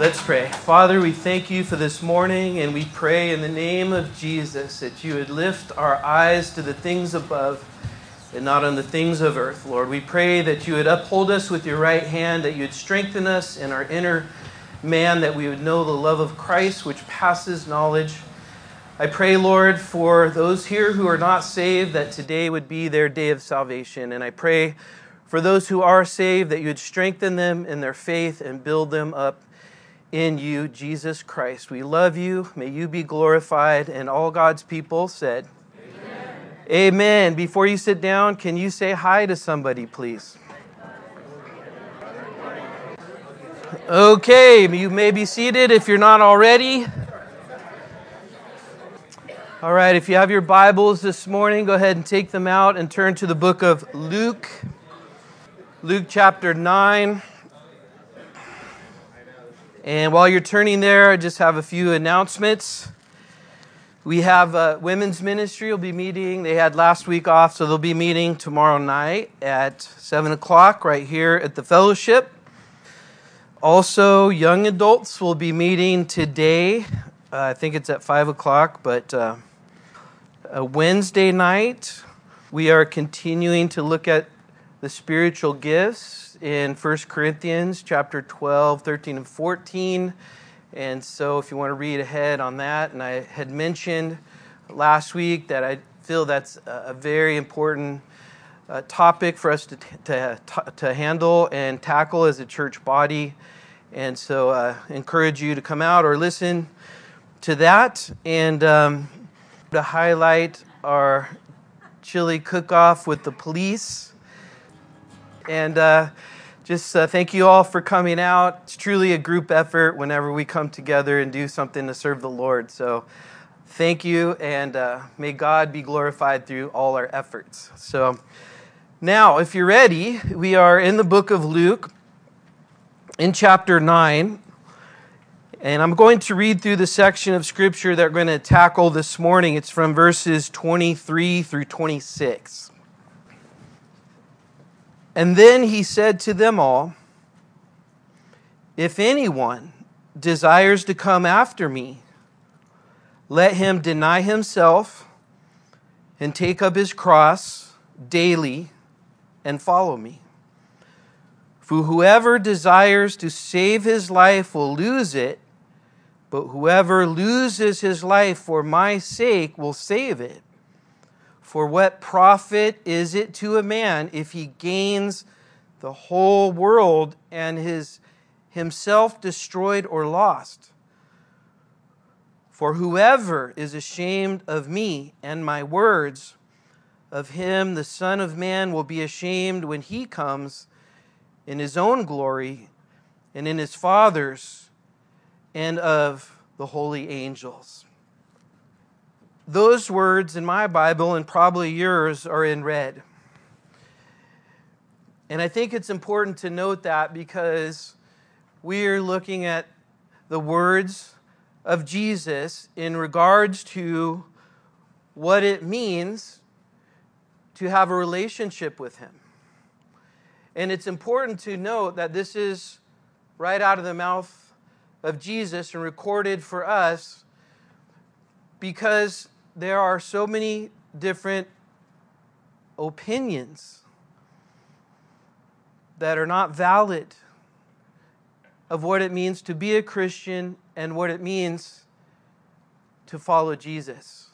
Let's pray. Father, we thank you for this morning and we pray in the name of Jesus that you would lift our eyes to the things above and not on the things of earth, Lord. We pray that you would uphold us with your right hand, that you would strengthen us in our inner man, that we would know the love of Christ which passes knowledge. I pray, Lord, for those here who are not saved, that today would be their day of salvation. And I pray for those who are saved, that you would strengthen them in their faith and build them up in you, Jesus Christ. We love you. May you be glorified. And all God's people said, Amen. Amen. Before you sit down, can you say hi to somebody, please? Okay, you may be seated if you're not already. All right, if you have your Bibles this morning, go ahead and take them out and turn to the book of Luke. Luke chapter 9. And while you're turning there, I just have a few announcements. We have a women's ministry will be meeting. They had last week off, so they'll be meeting tomorrow night at 7 o'clock right here at the fellowship. Also, young adults will be meeting today. Uh, I think it's at 5 o'clock, but uh, Wednesday night, we are continuing to look at the spiritual gifts in 1 Corinthians chapter 12, 13, and 14. And so if you want to read ahead on that, and I had mentioned last week that I feel that's a very important uh, topic for us to, to, to handle and tackle as a church body. And so uh, encourage you to come out or listen to that and um, to highlight our chili cook off with the police. And uh, just uh, thank you all for coming out. It's truly a group effort whenever we come together and do something to serve the Lord. So thank you, and uh, may God be glorified through all our efforts. So now, if you're ready, we are in the book of Luke in chapter 9. And I'm going to read through the section of scripture that we're going to tackle this morning. It's from verses 23 through 26. And then he said to them all, If anyone desires to come after me, let him deny himself and take up his cross daily and follow me. For whoever desires to save his life will lose it, but whoever loses his life for my sake will save it. For what profit is it to a man if he gains the whole world and his himself destroyed or lost? For whoever is ashamed of me and my words, of him the Son of Man will be ashamed when he comes in his own glory and in his Father's and of the holy angels. Those words in my Bible and probably yours are in red. And I think it's important to note that because we're looking at the words of Jesus in regards to what it means to have a relationship with Him. And it's important to note that this is right out of the mouth of Jesus and recorded for us because there are so many different opinions that are not valid of what it means to be a Christian and what it means to follow Jesus.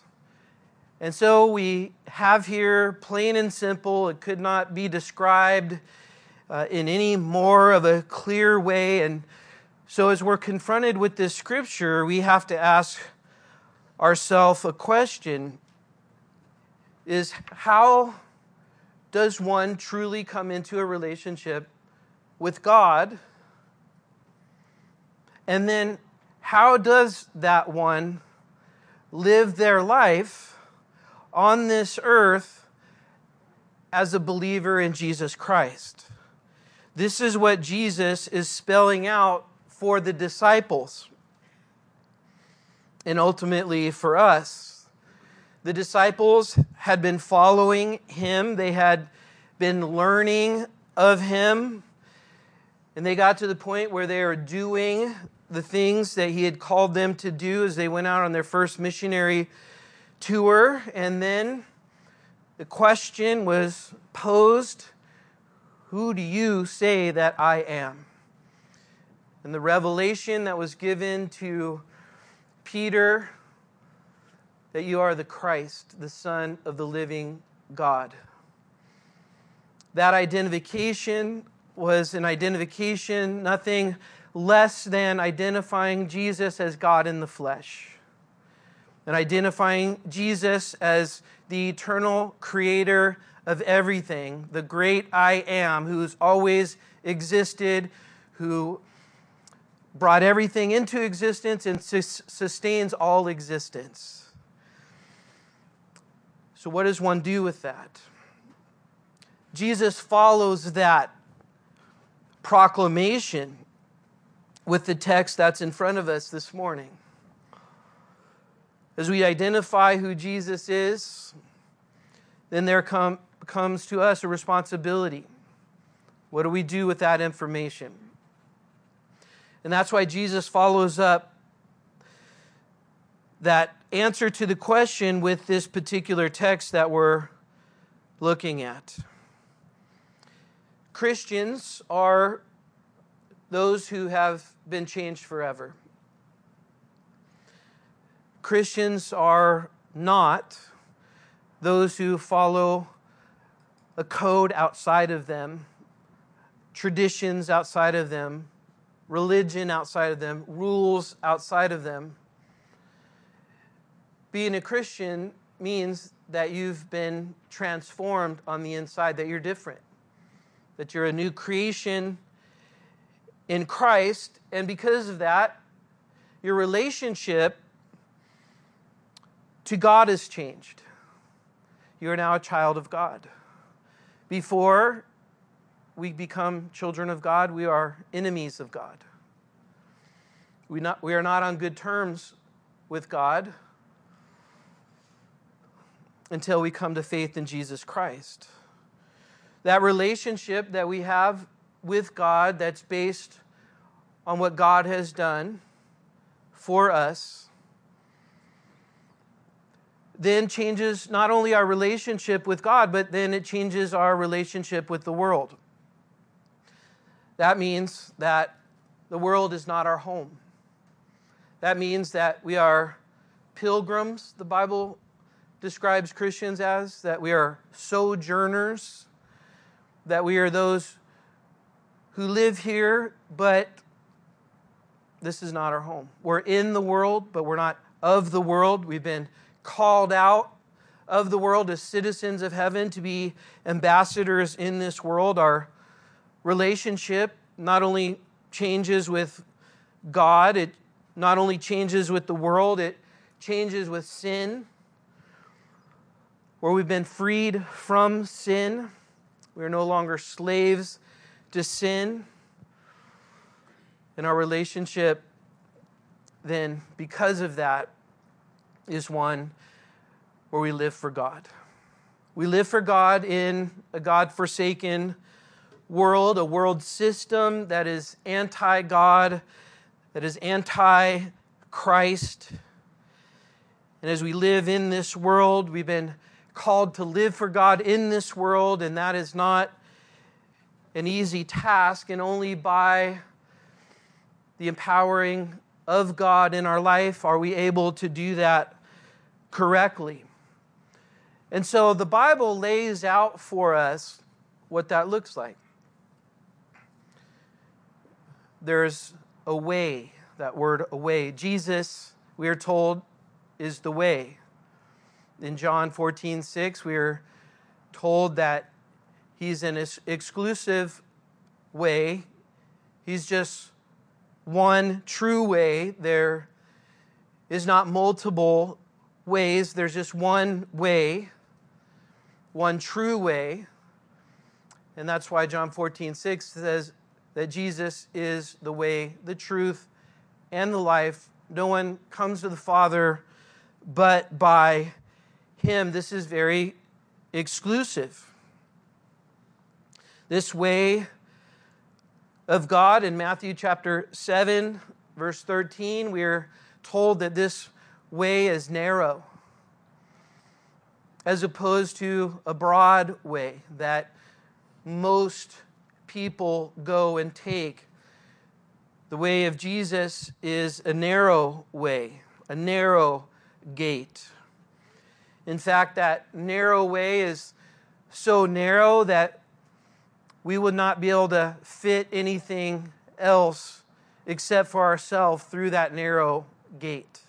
And so we have here, plain and simple, it could not be described uh, in any more of a clear way. And so as we're confronted with this scripture, we have to ask ourselves a question is how does one truly come into a relationship with God? And then how does that one live their life on this earth as a believer in Jesus Christ? This is what Jesus is spelling out for the disciples and ultimately for us. The disciples had been following him, they had been learning of him, and they got to the point where they were doing the things that he had called them to do as they went out on their first missionary tour. And then the question was posed Who do you say that I am? And the revelation that was given to Peter that you are the Christ, the Son of the living God. That identification was an identification, nothing less than identifying Jesus as God in the flesh, and identifying Jesus as the eternal creator of everything, the great I am, who's always existed, who brought everything into existence and sustains all existence. So, what does one do with that? Jesus follows that proclamation with the text that's in front of us this morning. As we identify who Jesus is, then there come, comes to us a responsibility. What do we do with that information? And that's why Jesus follows up that answer to the question with this particular text that we're looking at. Christians are those who have been changed forever. Christians are not those who follow a code outside of them, traditions outside of them, religion outside of them, rules outside of them. Being a Christian means that you've been transformed on the inside, that you're different, that you're a new creation in Christ, and because of that, your relationship to God has changed. You are now a child of God. Before we become children of God, we are enemies of God. We, not, we are not on good terms with God until we come to faith in Jesus Christ. That relationship that we have with God that's based on what God has done for us then changes not only our relationship with God, but then it changes our relationship with the world. That means that the world is not our home. That means that we are pilgrims, the Bible describes Christians as, that we are sojourners, that we are those who live here, but this is not our home. We're in the world, but we're not of the world. We've been called out of the world as citizens of heaven to be ambassadors in this world. Our relationship not only changes with God, it not only changes with the world, it changes with sin. Where we've been freed from sin, we are no longer slaves to sin. And our relationship, then, because of that, is one where we live for God. We live for God in a God forsaken world, a world system that is anti God, that is anti Christ. And as we live in this world, we've been called to live for God in this world, and that is not an easy task, and only by the empowering of God in our life are we able to do that correctly. And so the Bible lays out for us what that looks like. There's a way, that word a way. Jesus, we are told, is the way. In John 14, 6, we are told that he's an exclusive way. He's just one true way. There is not multiple ways, there's just one way, one true way. And that's why John 14, 6 says that Jesus is the way, the truth, and the life. No one comes to the Father but by Him. This is very exclusive. This way of God in Matthew chapter 7, verse 13, we're told that this way is narrow, as opposed to a broad way that most people go and take. The way of Jesus is a narrow way, a narrow gate. In fact, that narrow way is so narrow that we would not be able to fit anything else except for ourselves through that narrow gate.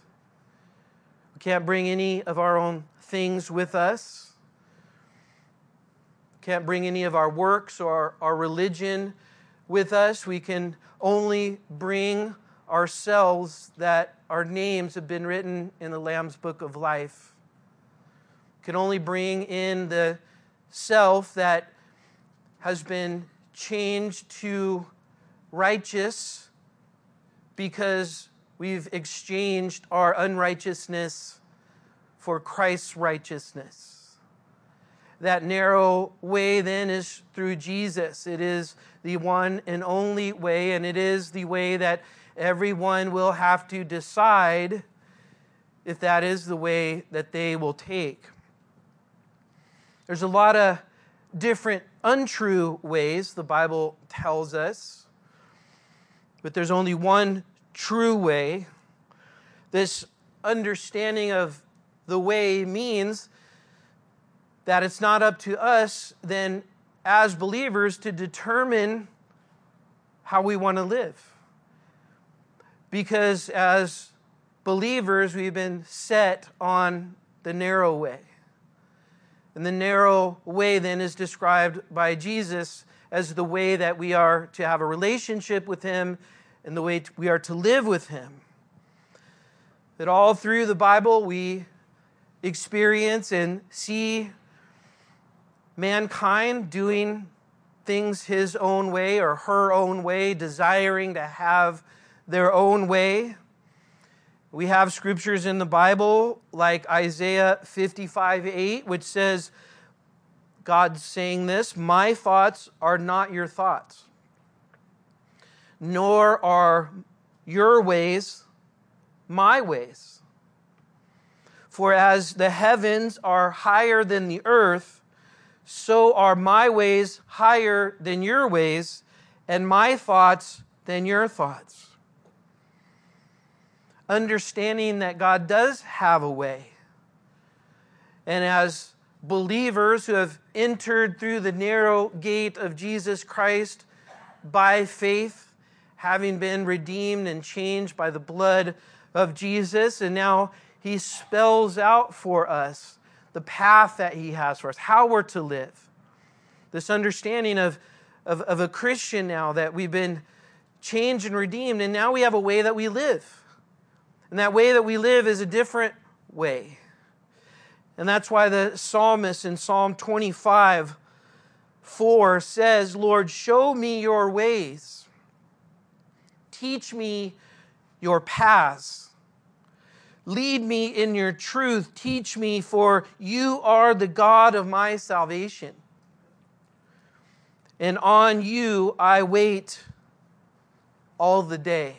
We can't bring any of our own things with us. Can't bring any of our works or our religion with us. We can only bring ourselves that our names have been written in the Lamb's book of life. We can only bring in the self that has been changed to righteous because we've exchanged our unrighteousness for Christ's righteousness. That narrow way then is through Jesus. It is the one and only way, and it is the way that everyone will have to decide if that is the way that they will take. There's a lot of different untrue ways, the Bible tells us, but there's only one true way. This understanding of the way means that it's not up to us then as believers to determine how we want to live. Because as believers, we've been set on the narrow way. And the narrow way then is described by Jesus as the way that we are to have a relationship with Him and the way we are to live with Him. That all through the Bible we experience and see mankind doing things his own way or her own way, desiring to have their own way. We have scriptures in the Bible like Isaiah 55 8, which says, God's saying this, My thoughts are not your thoughts, nor are your ways my ways. For as the heavens are higher than the earth, so are my ways higher than your ways, and my thoughts than your thoughts understanding that God does have a way. And as believers who have entered through the narrow gate of Jesus Christ by faith, having been redeemed and changed by the blood of Jesus, and now he spells out for us the path that he has for us, how we're to live. This understanding of, of, of a Christian now that we've been changed and redeemed, and now we have a way that we live. And that way that we live is a different way. And that's why the psalmist in Psalm 25 4 says, Lord, show me your ways, teach me your paths. Lead me in your truth. Teach me, for you are the God of my salvation. And on you I wait all the day.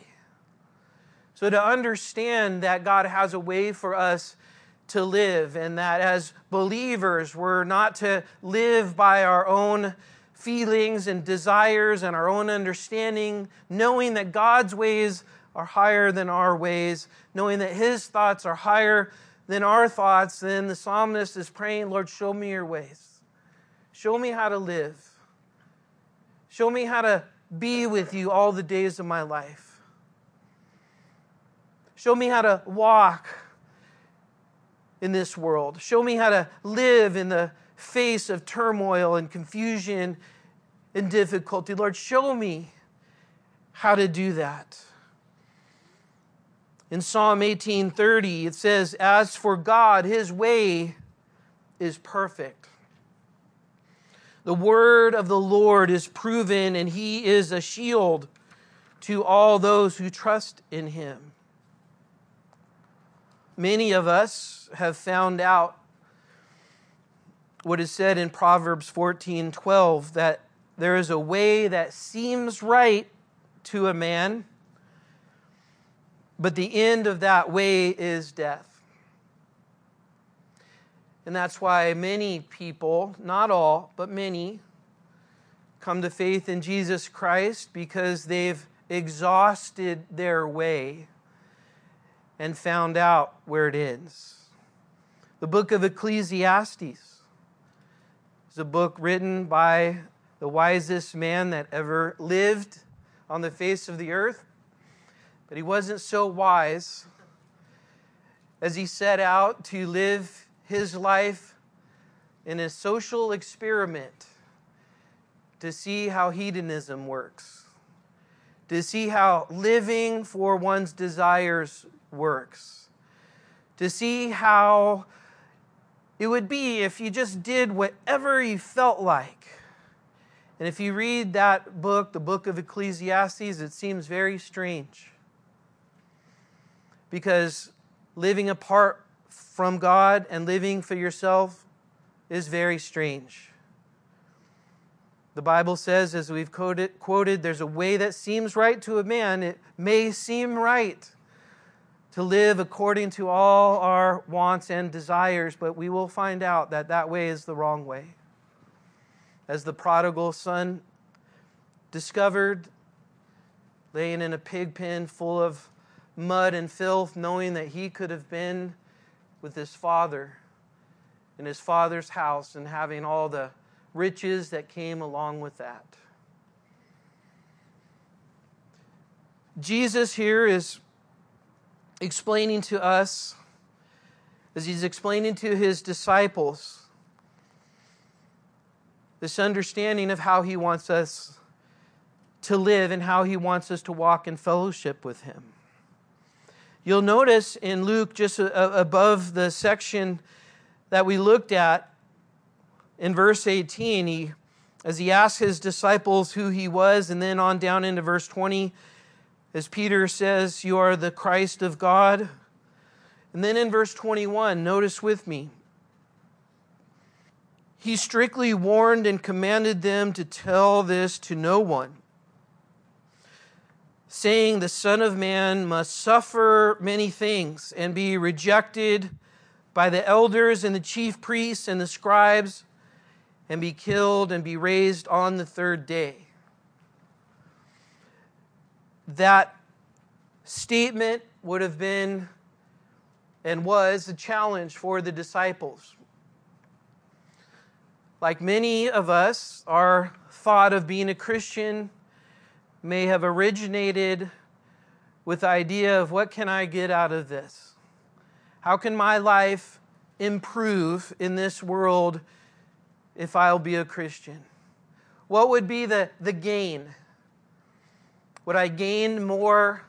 So, to understand that God has a way for us to live, and that as believers, we're not to live by our own feelings and desires and our own understanding, knowing that God's ways are higher than our ways, knowing that His thoughts are higher than our thoughts, then the psalmist is praying, Lord, show me your ways. Show me how to live. Show me how to be with you all the days of my life. Show me how to walk in this world. Show me how to live in the face of turmoil and confusion and difficulty. Lord, show me how to do that. In Psalm 18:30 it says, "As for God, his way is perfect. The word of the Lord is proven and he is a shield to all those who trust in him." Many of us have found out what is said in Proverbs 14 12 that there is a way that seems right to a man, But the end of that way is death. And that's why many people, not all, but many, come to faith in Jesus Christ because they've exhausted their way and found out where it ends. The book of Ecclesiastes is a book written by the wisest man that ever lived on the face of the earth. But he wasn't so wise as he set out to live his life in a social experiment to see how hedonism works, to see how living for one's desires works, to see how it would be if you just did whatever you felt like. And if you read that book, the book of Ecclesiastes, it seems very strange. Because living apart from God and living for yourself is very strange. The Bible says, as we've quoted, quoted, there's a way that seems right to a man. It may seem right to live according to all our wants and desires, but we will find out that that way is the wrong way. As the prodigal son discovered, laying in a pig pen full of mud and filth, knowing that he could have been with his father in his father's house and having all the riches that came along with that. Jesus here is explaining to us, as he's explaining to his disciples, this understanding of how he wants us to live and how he wants us to walk in fellowship with him. You'll notice in Luke, just above the section that we looked at, in verse 18, he, as he asks his disciples who he was, and then on down into verse 20, as Peter says, You are the Christ of God. And then in verse 21, notice with me, he strictly warned and commanded them to tell this to no one, saying, The Son of Man must suffer many things and be rejected by the elders and the chief priests and the scribes and be killed and be raised on the third day. That statement would have been and was a challenge for the disciples. Like many of us, our thought of being a Christian may have originated with the idea of what can I get out of this? How can my life improve in this world if I'll be a Christian? What would be the, the gain? Would I gain more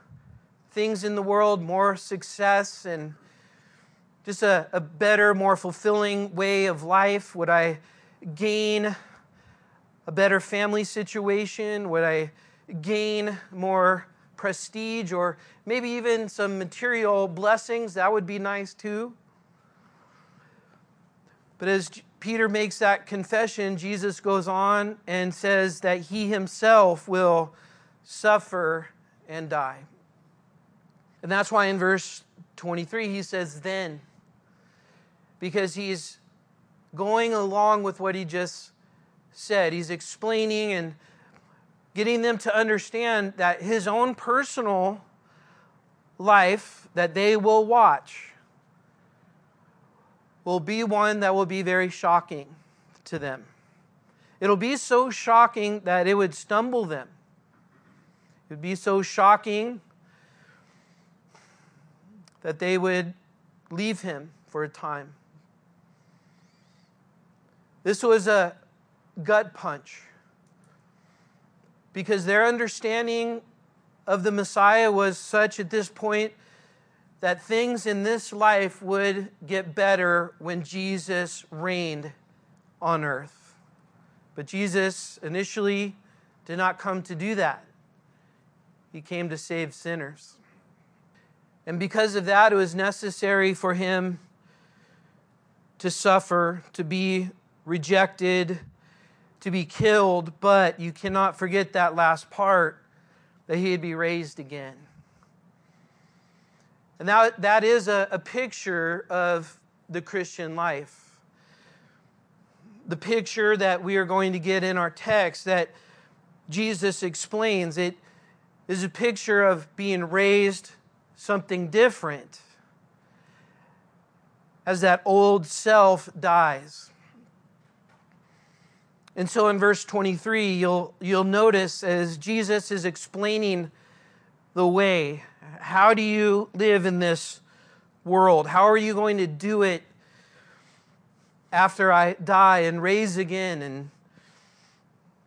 things in the world, more success, and just a, a better, more fulfilling way of life? Would I gain a better family situation? Would I gain more prestige or maybe even some material blessings? That would be nice too. But as Peter makes that confession, Jesus goes on and says that he himself will suffer and die. And that's why in verse 23 he says, then, because he's going along with what he just said. He's explaining and getting them to understand that his own personal life that they will watch will be one that will be very shocking to them. It'll be so shocking that it would stumble them. It would be so shocking that they would leave him for a time. This was a gut punch because their understanding of the Messiah was such at this point that things in this life would get better when Jesus reigned on earth. But Jesus initially did not come to do that, He came to save sinners. And because of that, it was necessary for Him to suffer, to be rejected, to be killed. But you cannot forget that last part that He'd be raised again. And that, that is a, a picture of the Christian life. The picture that we are going to get in our text that Jesus explains, it is a picture of being raised something different as that old self dies. And so in verse 23, you'll, you'll notice as Jesus is explaining the way, how do you live in this world? How are you going to do it after I die and raise again? And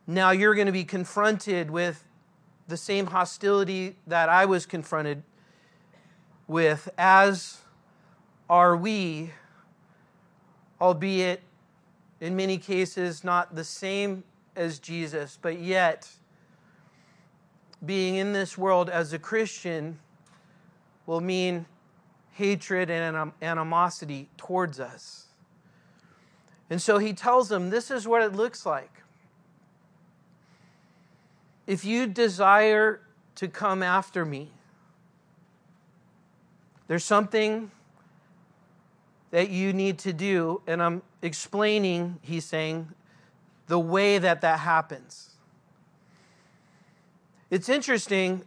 now you're going to be confronted with the same hostility that I was confronted with, as are we, albeit in many cases not the same as Jesus, but yet being in this world as a Christian will mean hatred and animosity towards us. And so he tells them this is what it looks like. If you desire to come after me, there's something that you need to do, and I'm explaining, he's saying, the way that that happens. It's interesting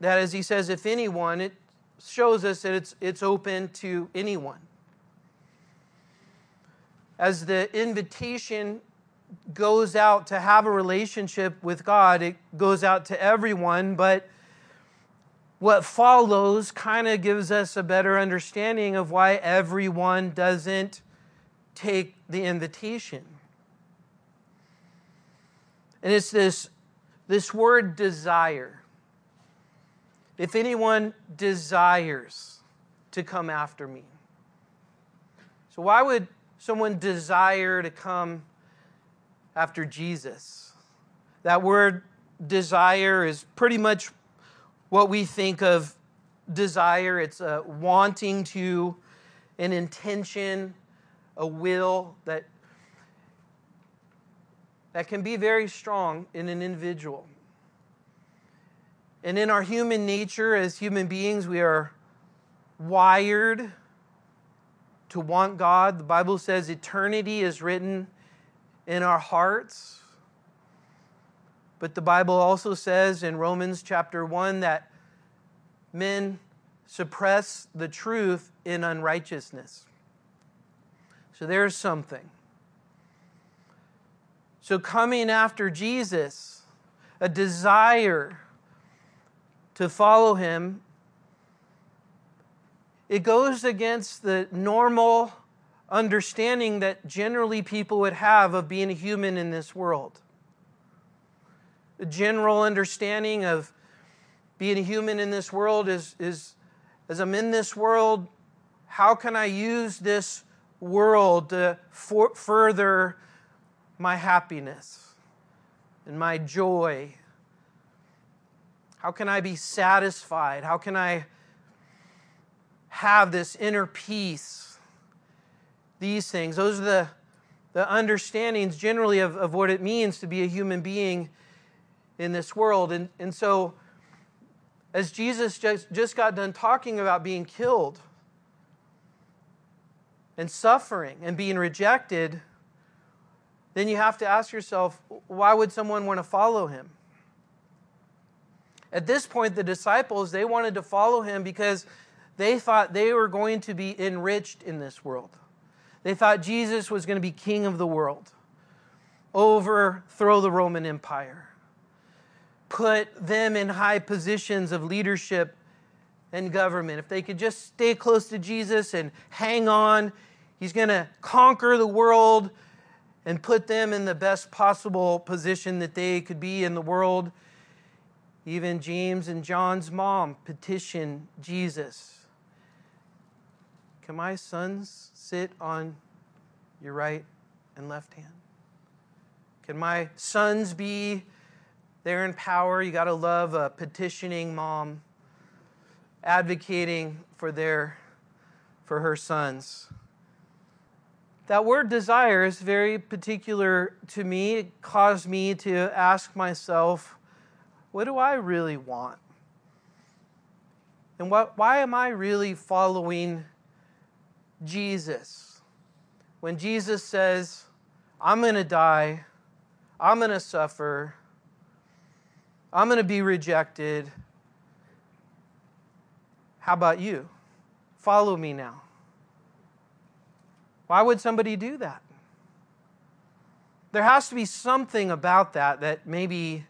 that as he says, if anyone, it shows us that it's, it's open to anyone. As the invitation goes out to have a relationship with God, it goes out to everyone, but what follows kind of gives us a better understanding of why everyone doesn't take the invitation. And it's this, this word desire. If anyone desires to come after me. So, why would someone desire to come after Jesus? That word desire is pretty much what we think of desire. It's a wanting to, an intention, a will that, that can be very strong in an individual. And in our human nature, as human beings, we are wired to want God. The Bible says eternity is written in our hearts. But the Bible also says in Romans chapter 1 that men suppress the truth in unrighteousness. So there's something. So, coming after Jesus, a desire to follow him, it goes against the normal understanding that generally people would have of being a human in this world the general understanding of being a human in this world is, is as I'm in this world, how can I use this world to for, further my happiness and my joy? How can I be satisfied? How can I have this inner peace? These things, those are the, the understandings generally of, of what it means to be a human being in this world. And, and so, as Jesus just, just got done talking about being killed and suffering and being rejected, then you have to ask yourself why would someone want to follow him? At this point, the disciples, they wanted to follow him because they thought they were going to be enriched in this world. They thought Jesus was going to be king of the world, overthrow the Roman Empire put them in high positions of leadership and government. If they could just stay close to Jesus and hang on, He's going to conquer the world and put them in the best possible position that they could be in the world. Even James and John's mom petition Jesus Can my sons sit on your right and left hand? Can my sons be they're in power. You got to love a petitioning mom advocating for their for her sons. That word desire is very particular to me. It caused me to ask myself, what do I really want? And what, why am I really following Jesus? When Jesus says, I'm going to die, I'm going to suffer, I'm going to be rejected. How about you? Follow me now. Why would somebody do that? There has to be something about that that maybe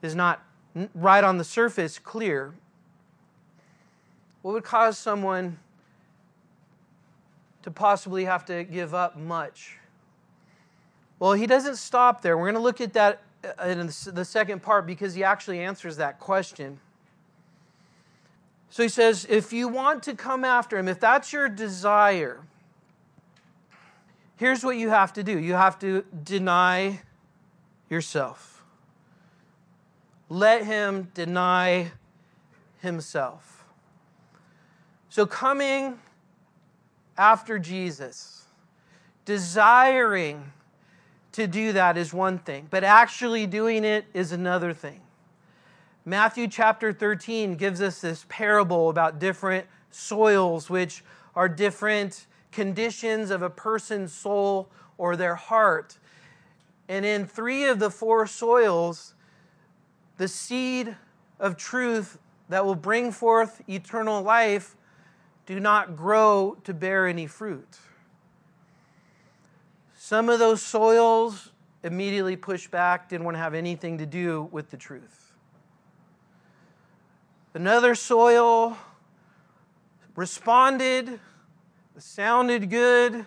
is not right on the surface clear. What would cause someone to possibly have to give up much? Well, he doesn't stop there. We're going to look at that Uh, in the second part because he actually answers that question. So he says, if you want to come after him, if that's your desire, here's what you have to do you have to deny yourself. Let him deny himself. So, coming after Jesus, desiring to do that is one thing, but actually doing it is another thing. Matthew chapter 13 gives us this parable about different soils, which are different conditions of a person's soul or their heart. And in three of the four soils, the seed of truth that will bring forth eternal life do not grow to bear any fruit. Some of those soils immediately pushed back, didn't want to have anything to do with the truth. Another soil responded, sounded good,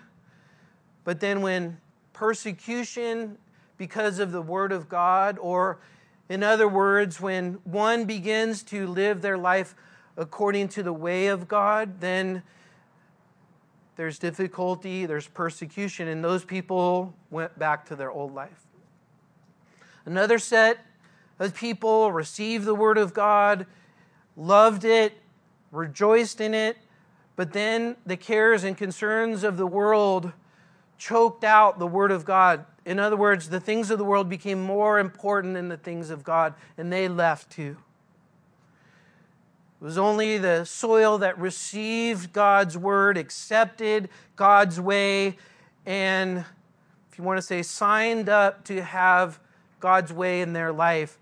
but then when persecution because of the Word of God, or in other words, when one begins to live their life according to the way of God, then there's difficulty, there's persecution, and those people went back to their old life. Another set of people received the Word of God, loved it, rejoiced in it, but then the cares and concerns of the world choked out the Word of God. In other words, the things of the world became more important than the things of God, and they left too. It was only the soil that received God's Word, accepted God's way, and if you want to say, signed up to have God's way in their life,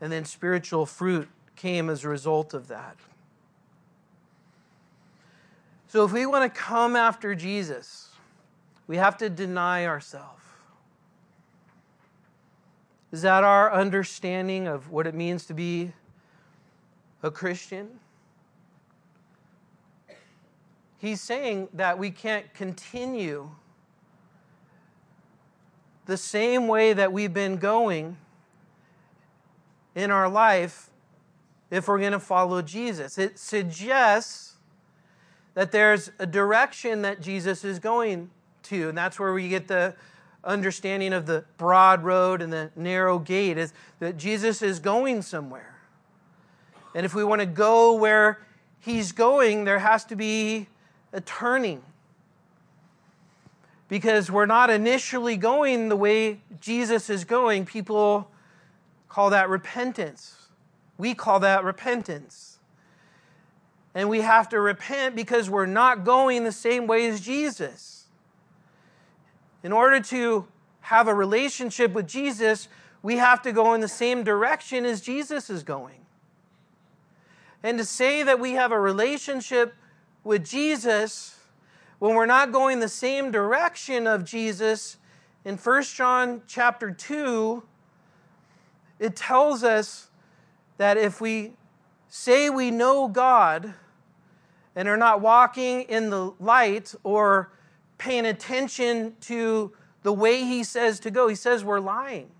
and then spiritual fruit came as a result of that. So if we want to come after Jesus, we have to deny ourselves. Is that our understanding of what it means to be a Christian? He's saying that we can't continue the same way that we've been going in our life if we're going to follow Jesus. It suggests that there's a direction that Jesus is going to, and that's where we get the understanding of the broad road and the narrow gate is that Jesus is going somewhere. And if we want to go where he's going, there has to be a turning. Because we're not initially going the way Jesus is going. People call that repentance. We call that repentance and we have to repent because we're not going the same way as Jesus. In order to have a relationship with Jesus, we have to go in the same direction as Jesus is going. And to say that we have a relationship with Jesus when we're not going the same direction of Jesus in 1 John chapter 2 it tells us that if we say we know God and are not walking in the light or paying attention to the way he says to go, he says we're lying.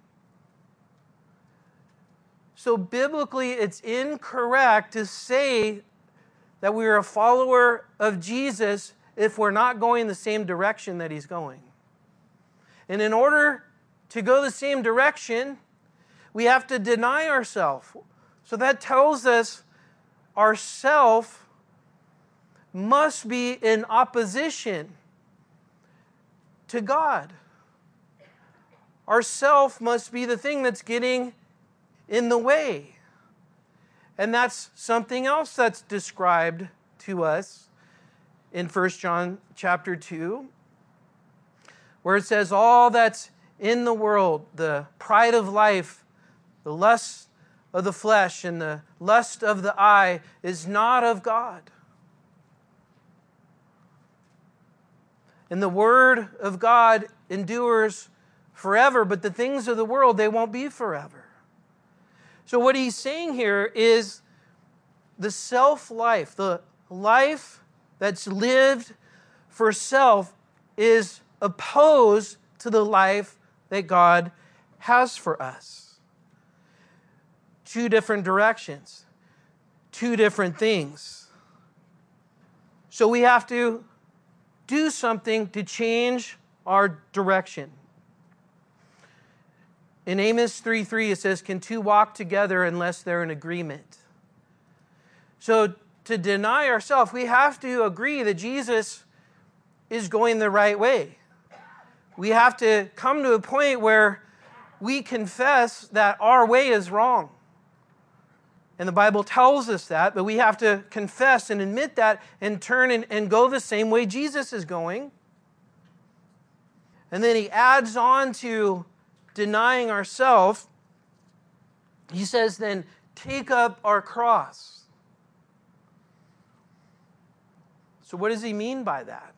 So, biblically, it's incorrect to say that we are a follower of Jesus if we're not going the same direction that he's going. And in order to go the same direction, we have to deny ourselves. So that tells us ourself must be in opposition to God. Our self must be the thing that's getting in the way. And that's something else that's described to us in 1 John chapter 2, where it says, All that's in the world, the pride of life, the lust of the flesh, and the lust of the eye, is not of God. And the word of God endures forever, but the things of the world, they won't be forever. So, what he's saying here is the self life, the life that's lived for self, is opposed to the life that God has for us. Two different directions, two different things. So, we have to do something to change our direction. In Amos 3 3, it says, Can two walk together unless they're in agreement? So, to deny ourselves, we have to agree that Jesus is going the right way. We have to come to a point where we confess that our way is wrong. And the Bible tells us that, but we have to confess and admit that and turn and, and go the same way Jesus is going. And then he adds on to denying ourselves. He says, then take up our cross. So, what does he mean by that?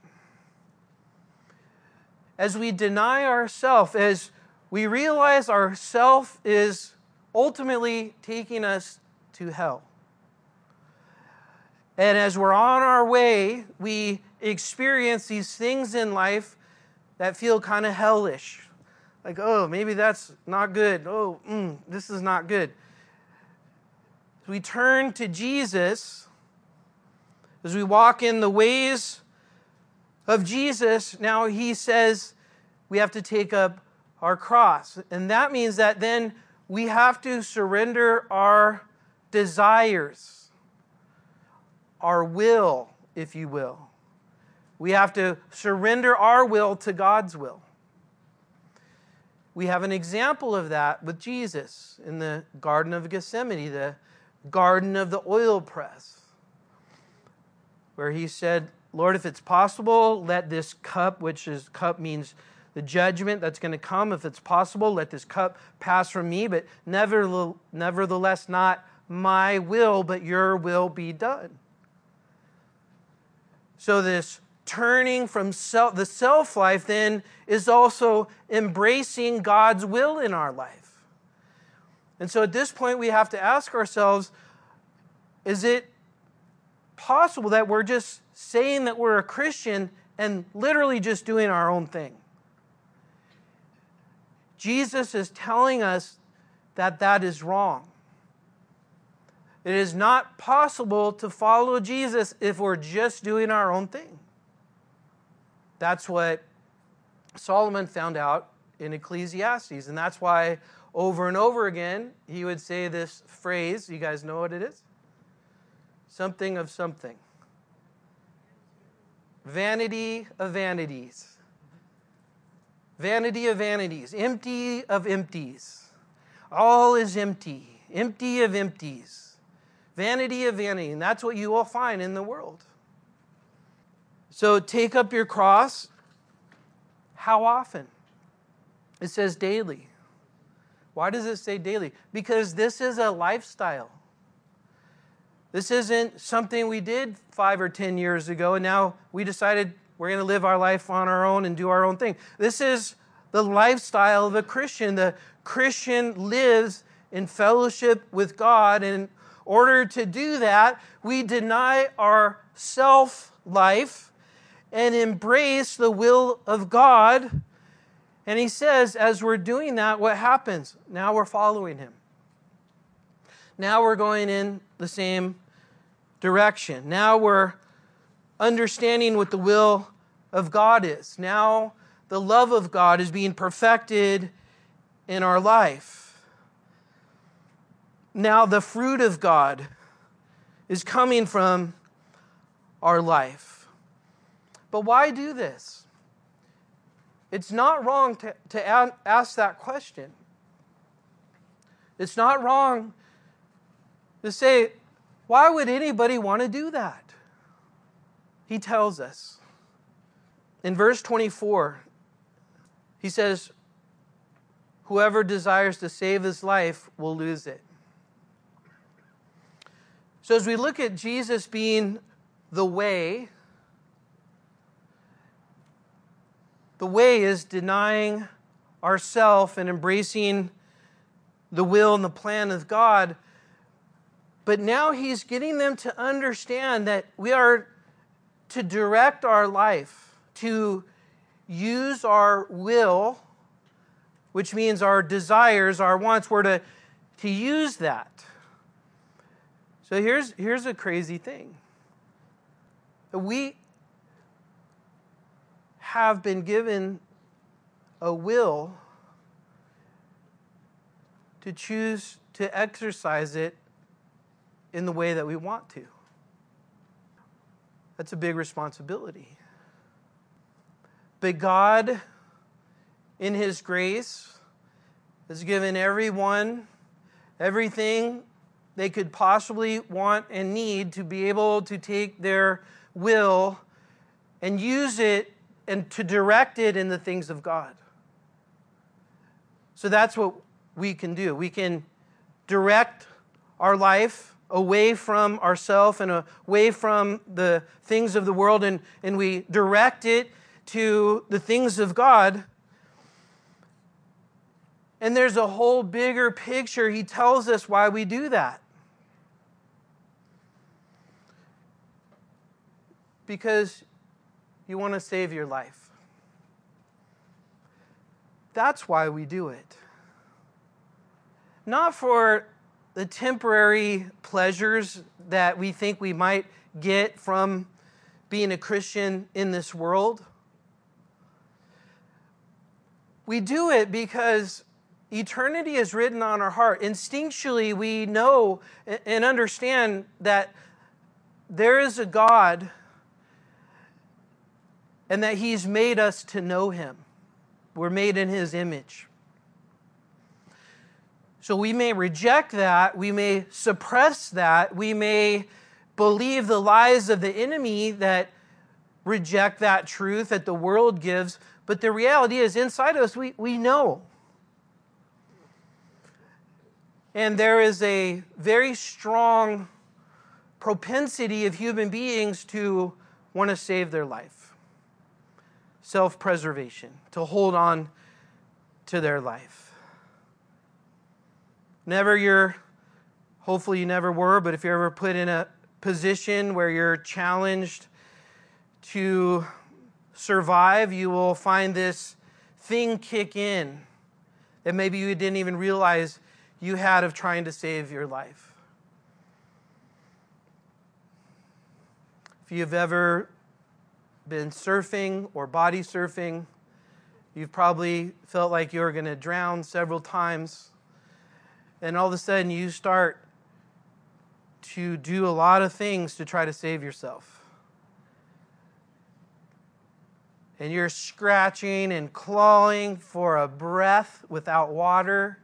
As we deny ourselves, as we realize ourself is ultimately taking us to hell. And as we're on our way, we experience these things in life that feel kind of hellish. Like, oh, maybe that's not good. Oh, mm, this is not good. We turn to Jesus as we walk in the ways of Jesus. Now, he says we have to take up our cross. And that means that then we have to surrender our desires, our will, if you will. We have to surrender our will to God's will. We have an example of that with Jesus in the Garden of Gethsemane, the Garden of the Oil Press, where he said, Lord, if it's possible, let this cup, which is cup means the judgment that's going to come, if it's possible, let this cup pass from me, but nevertheless, not my will, but your will be done. So, this turning from self, the self life then is also embracing God's will in our life. And so, at this point, we have to ask ourselves is it possible that we're just saying that we're a Christian and literally just doing our own thing? Jesus is telling us that that is wrong. It is not possible to follow Jesus if we're just doing our own thing. That's what Solomon found out in Ecclesiastes. And that's why over and over again he would say this phrase. You guys know what it is? Something of something. Vanity of vanities. Vanity of vanities. Empty of empties. All is empty. Empty of empties. Vanity of vanity. And that's what you will find in the world. So take up your cross. How often? It says daily. Why does it say daily? Because this is a lifestyle. This isn't something we did five or 10 years ago, and now we decided we're going to live our life on our own and do our own thing. This is the lifestyle of a Christian. The Christian lives in fellowship with God and in order to do that, we deny our self life and embrace the will of God. And he says, as we're doing that, what happens? Now we're following him. Now we're going in the same direction. Now we're understanding what the will of God is. Now the love of God is being perfected in our life. Now, the fruit of God is coming from our life. But why do this? It's not wrong to, to ask that question. It's not wrong. to say, why would anybody want to do that? He tells us. In verse 24, he says, Whoever desires to save his life will lose it. So, as we look at Jesus being the way, the way is denying ourself and embracing the will and the plan of God. But now he's getting them to understand that we are to direct our life, to use our will, which means our desires, our wants, we're to, to use that. So here's, here's a crazy thing. We have been given a will to choose to exercise it in the way that we want to. That's a big responsibility. But God, in His grace, has given everyone everything they could possibly want and need to be able to take their will and use it and to direct it in the things of God. So that's what we can do. We can direct our life away from ourself and away from the things of the world and, and we direct it to the things of God. And there's a whole bigger picture. He tells us why we do that. Because you want to save your life. That's why we do it. Not for the temporary pleasures that we think we might get from being a Christian in this world. We do it because eternity is written on our heart. Instinctually, we know and understand that there is a God and that He's made us to know Him. We're made in His image. So we may reject that, we may suppress that, we may believe the lies of the enemy that reject that truth that the world gives, but the reality is inside of us, we, we know. And there is a very strong propensity of human beings to want to save their life, self preservation, to hold on to their life. Never you're, hopefully you never were, but if you're ever put in a position where you're challenged to survive, you will find this thing kick in that maybe you didn't even realize you had of trying to save your life. If you've ever been surfing or body surfing, you've probably felt like you were going to drown several times and all of a sudden you start to do a lot of things to try to save yourself. And you're scratching and clawing for a breath without water.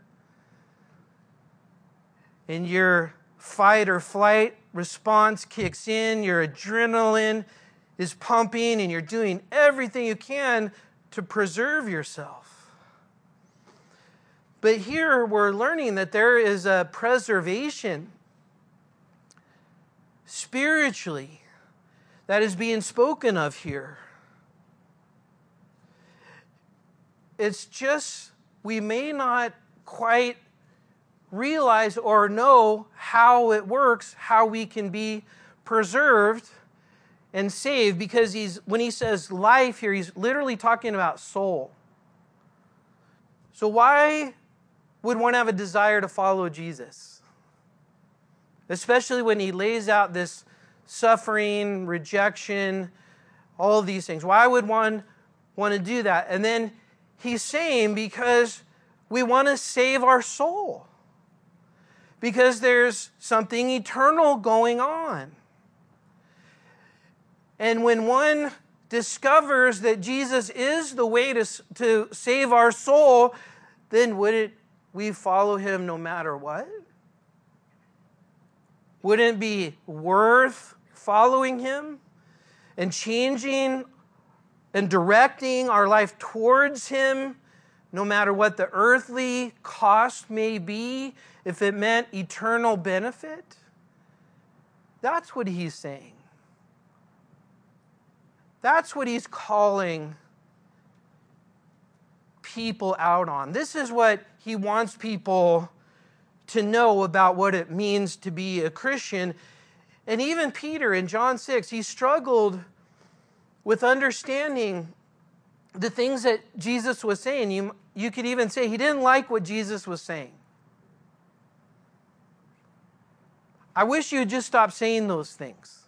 And your fight or flight response kicks in, your adrenaline is pumping, and you're doing everything you can to preserve yourself. But here we're learning that there is a preservation spiritually that is being spoken of here. It's just we may not quite realize or know how it works, how we can be preserved and save because he's when he says life here he's literally talking about soul. So why would one have a desire to follow Jesus? Especially when he lays out this suffering, rejection, all of these things. Why would one want to do that? And then he's saying because we want to save our soul, because there's something eternal going on. And when one discovers that Jesus is the way to, to save our soul, then wouldn't we follow him no matter what? wouldn't it be worth following Him and changing and directing our life towards Him, no matter what the earthly cost may be, if it meant eternal benefit? That's what He's saying. That's what He's calling people out on. This is what He wants people to know about what it means to be a Christian. And even Peter in John 6, he struggled with understanding the things that Jesus was saying. You, you could even say he didn't like what Jesus was saying. I wish you would just stop saying those things.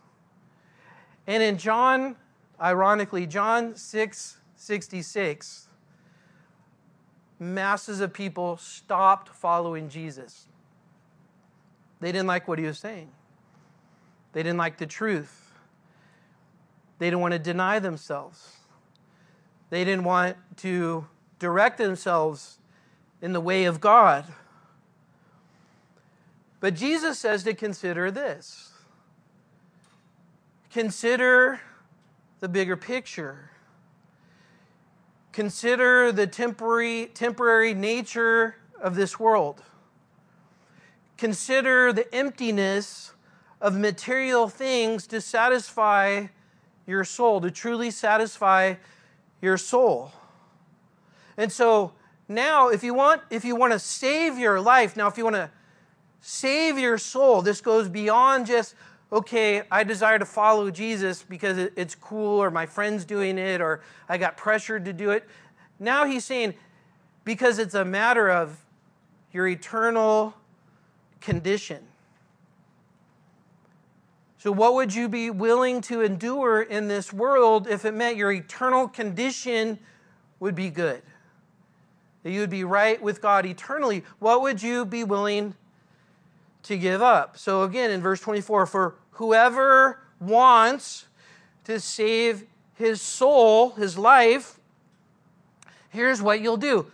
And in John, ironically, John 6 66, masses of people stopped following Jesus. They didn't like what he was saying. They didn't like the truth. They didn't want to deny themselves. They didn't want to direct themselves in the way of God. But Jesus says to consider this consider the bigger picture. Consider the temporary, temporary nature of this world. Consider the emptiness of material things to satisfy your soul, to truly satisfy your soul. And so now if you want if you want to save your life, now if you want to save your soul, this goes beyond just okay, I desire to follow Jesus because it's cool or my friend's doing it or I got pressured to do it. Now he's saying because it's a matter of your eternal condition. So, what would you be willing to endure in this world if it meant your eternal condition would be good? That you would be right with God eternally? What would you be willing to give up? So, again, in verse 24, for whoever wants to save his soul, his life, here's what you'll do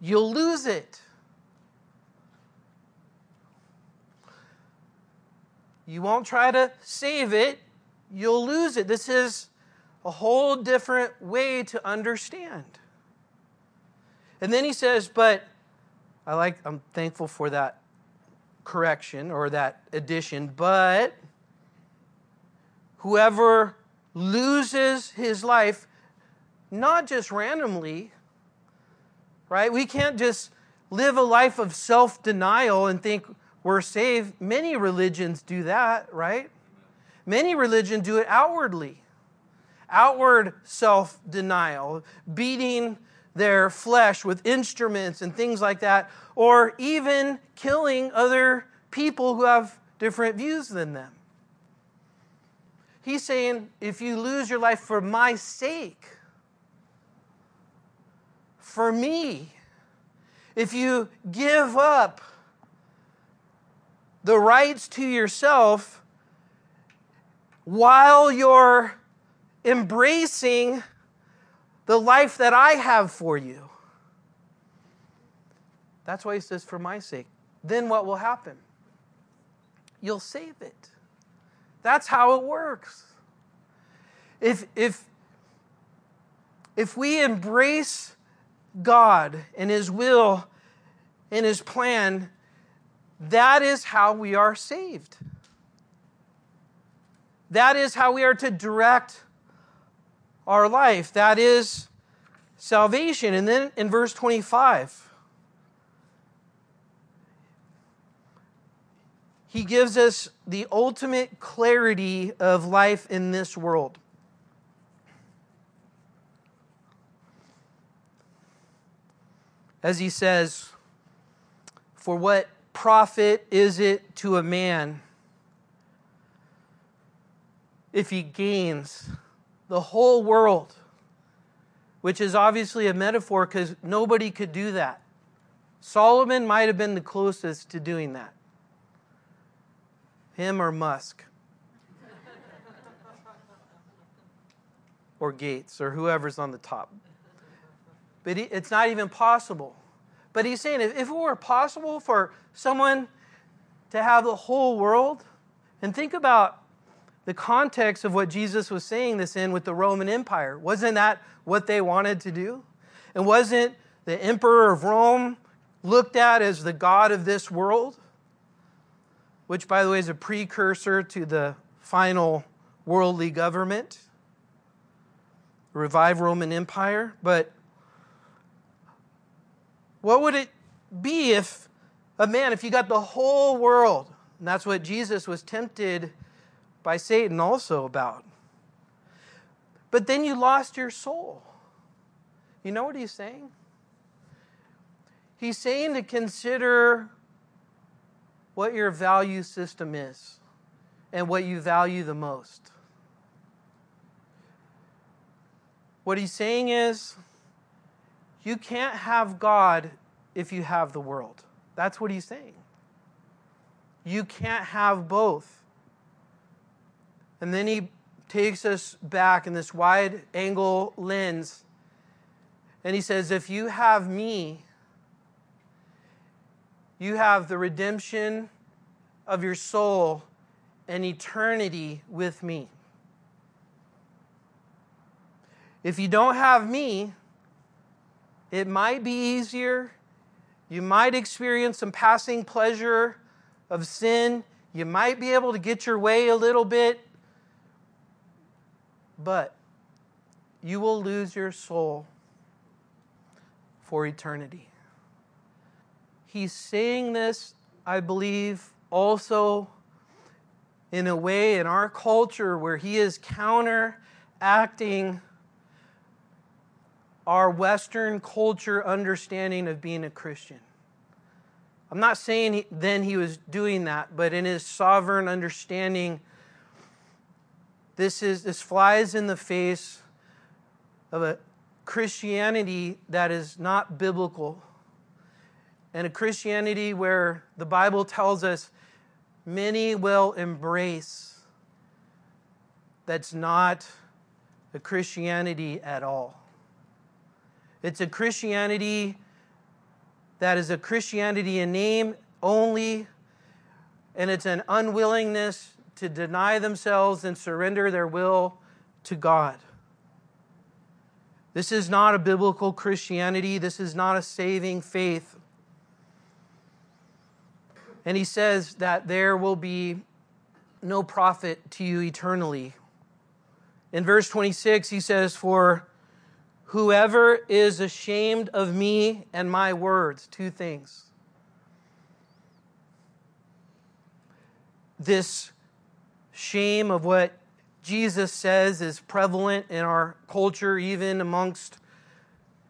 you'll lose it. You won't try to save it, you'll lose it. This is a whole different way to understand. And then he says, but I like I'm thankful for that correction or that addition, but whoever loses his life not just randomly, right? We can't just live a life of self-denial and think we're saved. Many religions do that, right? Many religions do it outwardly. Outward self denial, beating their flesh with instruments and things like that, or even killing other people who have different views than them. He's saying, if you lose your life for my sake, for me, if you give up the rights to yourself while you're embracing the life that I have for you. That's why he says, for my sake. Then what will happen? You'll save it. That's how it works. If, if, if we embrace God and His will and His plan, that is how we are saved. That is how we are to direct our life. That is salvation. And then in verse 25, he gives us the ultimate clarity of life in this world. As he says, For what profit is it to a man if he gains the whole world? Which is obviously a metaphor because nobody could do that. Solomon might have been the closest to doing that. Him or Musk. or Gates or whoever's on the top. But it's not even possible. But he's saying if, it were possible for someone to have the whole world, And think about the context of what Jesus was saying this in with the Roman Empire. Wasn't that what they wanted to do? And wasn't the emperor of Rome looked at as the God of this world? Which, by the way, is a precursor to the final worldly government, revive Roman Empire. But what would it be if a man, if you got the whole world, and that's what Jesus was tempted by Satan also about. But then you lost your soul. You know what he's saying? He's saying to consider what your value system is and what you value the most. What he's saying is, you can't have God if you have the world. That's what he's saying. You can't have both. And then he takes us back in this wide angle lens and he says, If you have me, you have the redemption of your soul and eternity with me. If you don't have me, it might be easier. You might experience some passing pleasure of sin. You might be able to get your way a little bit but you will lose your soul for eternity. He's saying this, I believe, also in a way in our culture where he is counteracting our Western culture understanding of being a Christian. I'm not saying he, then he was doing that, but in his sovereign understanding this, is, this flies in the face of a Christianity that is not biblical, and a Christianity where the Bible tells us many will embrace. That's not a Christianity at all. It's a Christianity that is a Christianity in name only, and it's an unwillingness to deny themselves and surrender their will to God. This is not a biblical Christianity. This is not a saving faith. And he says that there will be no profit to you eternally. In verse 26, he says, For whoever is ashamed of me and my words, two things. This shame of what Jesus says is prevalent in our culture, even amongst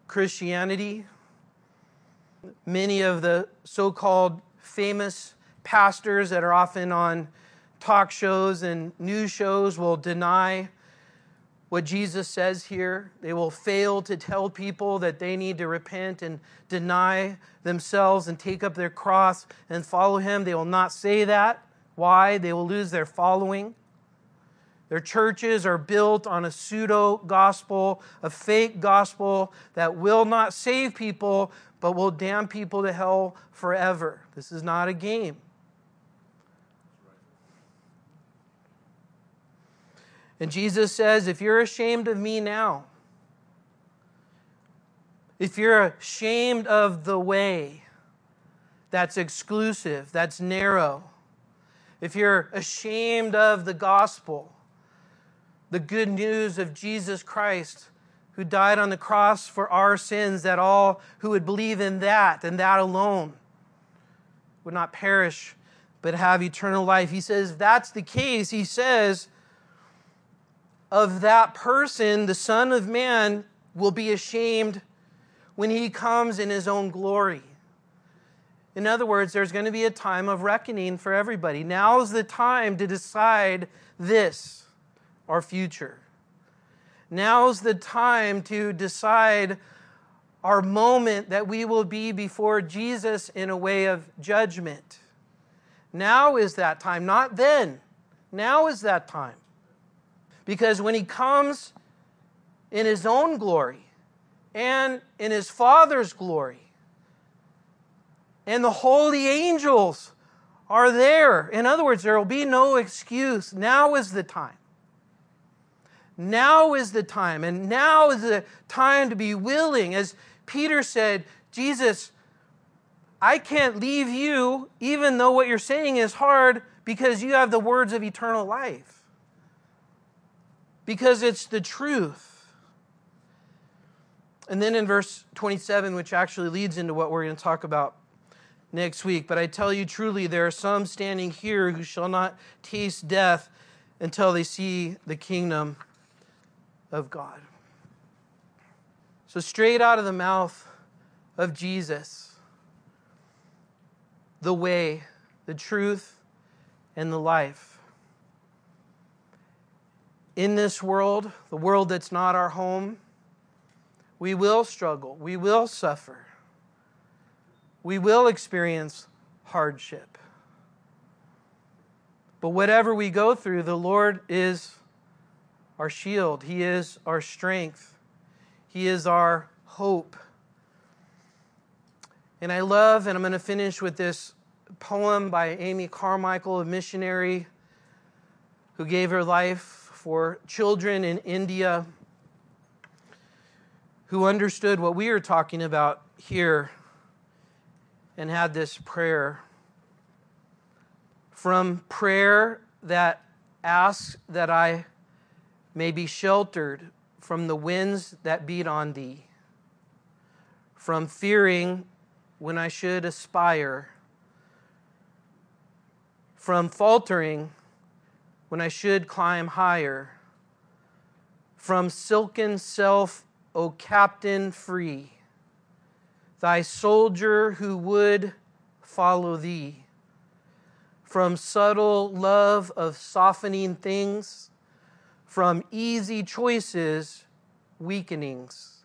Christianity. Many of the so called famous pastors that are often on talk shows and news shows will deny what Jesus says here. They will fail to tell people that they need to repent and deny themselves and take up their cross and follow Him. They will not say that. Why? They will lose their following. Their churches are built on a pseudo gospel, a fake gospel that will not save people, but will damn people to hell forever. This is not a game. And Jesus says, if you're ashamed of me now, if you're ashamed of the way that's exclusive, that's narrow, if you're ashamed of the gospel, the good news of Jesus Christ, who died on the cross for our sins, that all who would believe in that and that alone would not perish but have eternal life. He says, that's the case, he says, of that person, the Son of Man will be ashamed when he comes in his own glory. In other words, there's going to be a time of reckoning for everybody. Now's the time to decide this, our future. Now's the time to decide our moment that we will be before Jesus in a way of judgment. Now is that time, not then. Now is that time. Because when he comes in his own glory and in his Father's glory, and the holy angels are there. In other words, there will be no excuse. Now is the time. Now is the time. And now is the time to be willing. As Peter said, Jesus, I can't leave you, even though what you're saying is hard, because you have the words of eternal life. Because it's the truth. And then in verse 27, which actually leads into what we're going to talk about next week, but I tell you truly, there are some standing here who shall not taste death until they see the kingdom of God. So, straight out of the mouth of Jesus, the way, the truth, and the life. In this world, the world that's not our home, we will struggle, we will suffer, we will experience hardship. But whatever we go through, the Lord is our shield, He is our strength, He is our hope. And I love, and I'm going to finish with this poem by Amy Carmichael, a missionary who gave her life for children in India who understood what we are talking about here and had this prayer. From prayer that asks that I may be sheltered from the winds that beat on thee, from fearing when I should aspire, from faltering when I should climb higher, from silken self, O captain, free, thy soldier who would follow thee, from subtle love of softening things from easy choices, weakenings.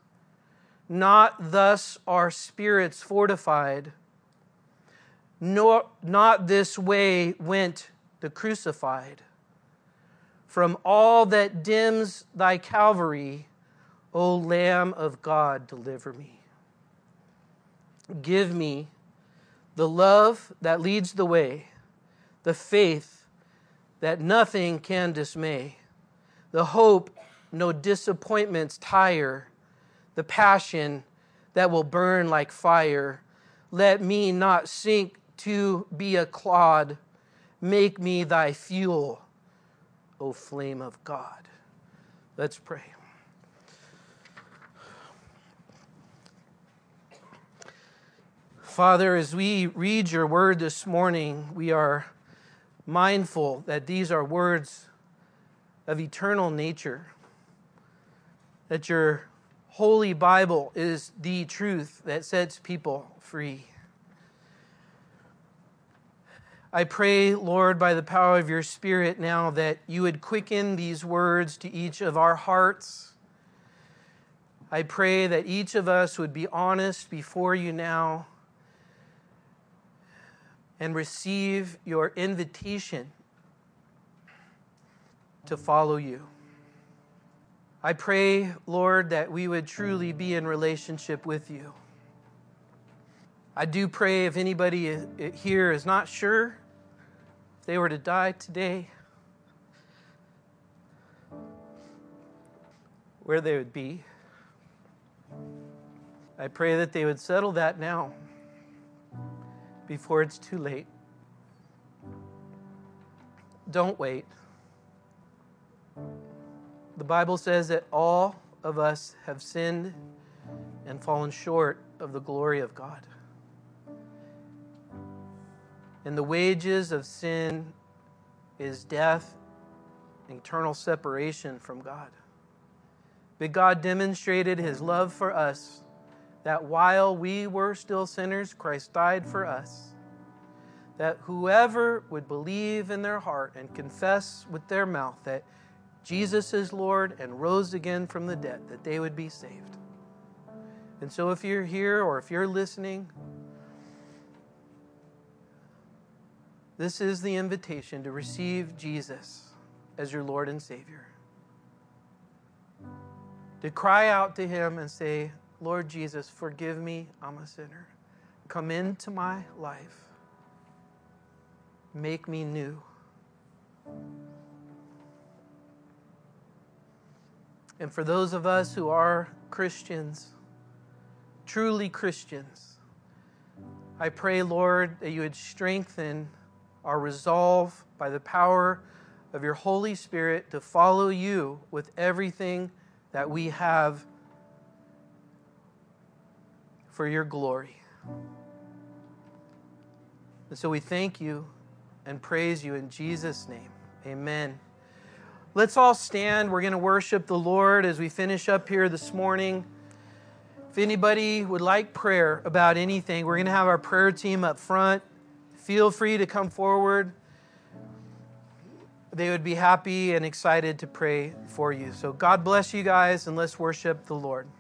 Not thus are spirits fortified. Nor, not this way went the crucified. From all that dims thy Calvary, O Lamb of God, deliver me. Give me the love that leads the way, the faith that nothing can dismay the hope no disappointments tire, the passion that will burn like fire. Let me not sink to be a clod. Make me thy fuel, O flame of God. Let's pray. Father, as we read your word this morning, we are mindful that these are words of eternal nature. That your holy Bible is the truth that sets people free. I pray, Lord, by the power of your Spirit now, that you would quicken these words to each of our hearts. I pray that each of us would be honest before you now and receive your invitation to follow you. I pray, Lord, that we would truly be in relationship with you. I do pray if anybody here is not sure if they were to die today, where they would be. I pray that they would settle that now before it's too late. Don't wait. The Bible says that all of us have sinned and fallen short of the glory of God. And the wages of sin is death, eternal separation from God. But God demonstrated his love for us that while we were still sinners, Christ died for us. That whoever would believe in their heart and confess with their mouth that Jesus is Lord and rose again from the dead, that they would be saved. And so, if you're here or if you're listening, this is the invitation to receive Jesus as your Lord and Savior. To cry out to Him and say, Lord Jesus, forgive me, I'm a sinner. Come into my life. make me new. And for those of us who are Christians, truly Christians, I pray, Lord, that you would strengthen our resolve by the power of your Holy Spirit to follow you with everything that we have for your glory. And so we thank you and praise you in Jesus' name. Amen. Let's all stand. We're going to worship the Lord as we finish up here this morning. If anybody would like prayer about anything, we're going to have our prayer team up front. Feel free to come forward. They would be happy and excited to pray for you. So, God bless you guys, and let's worship the Lord.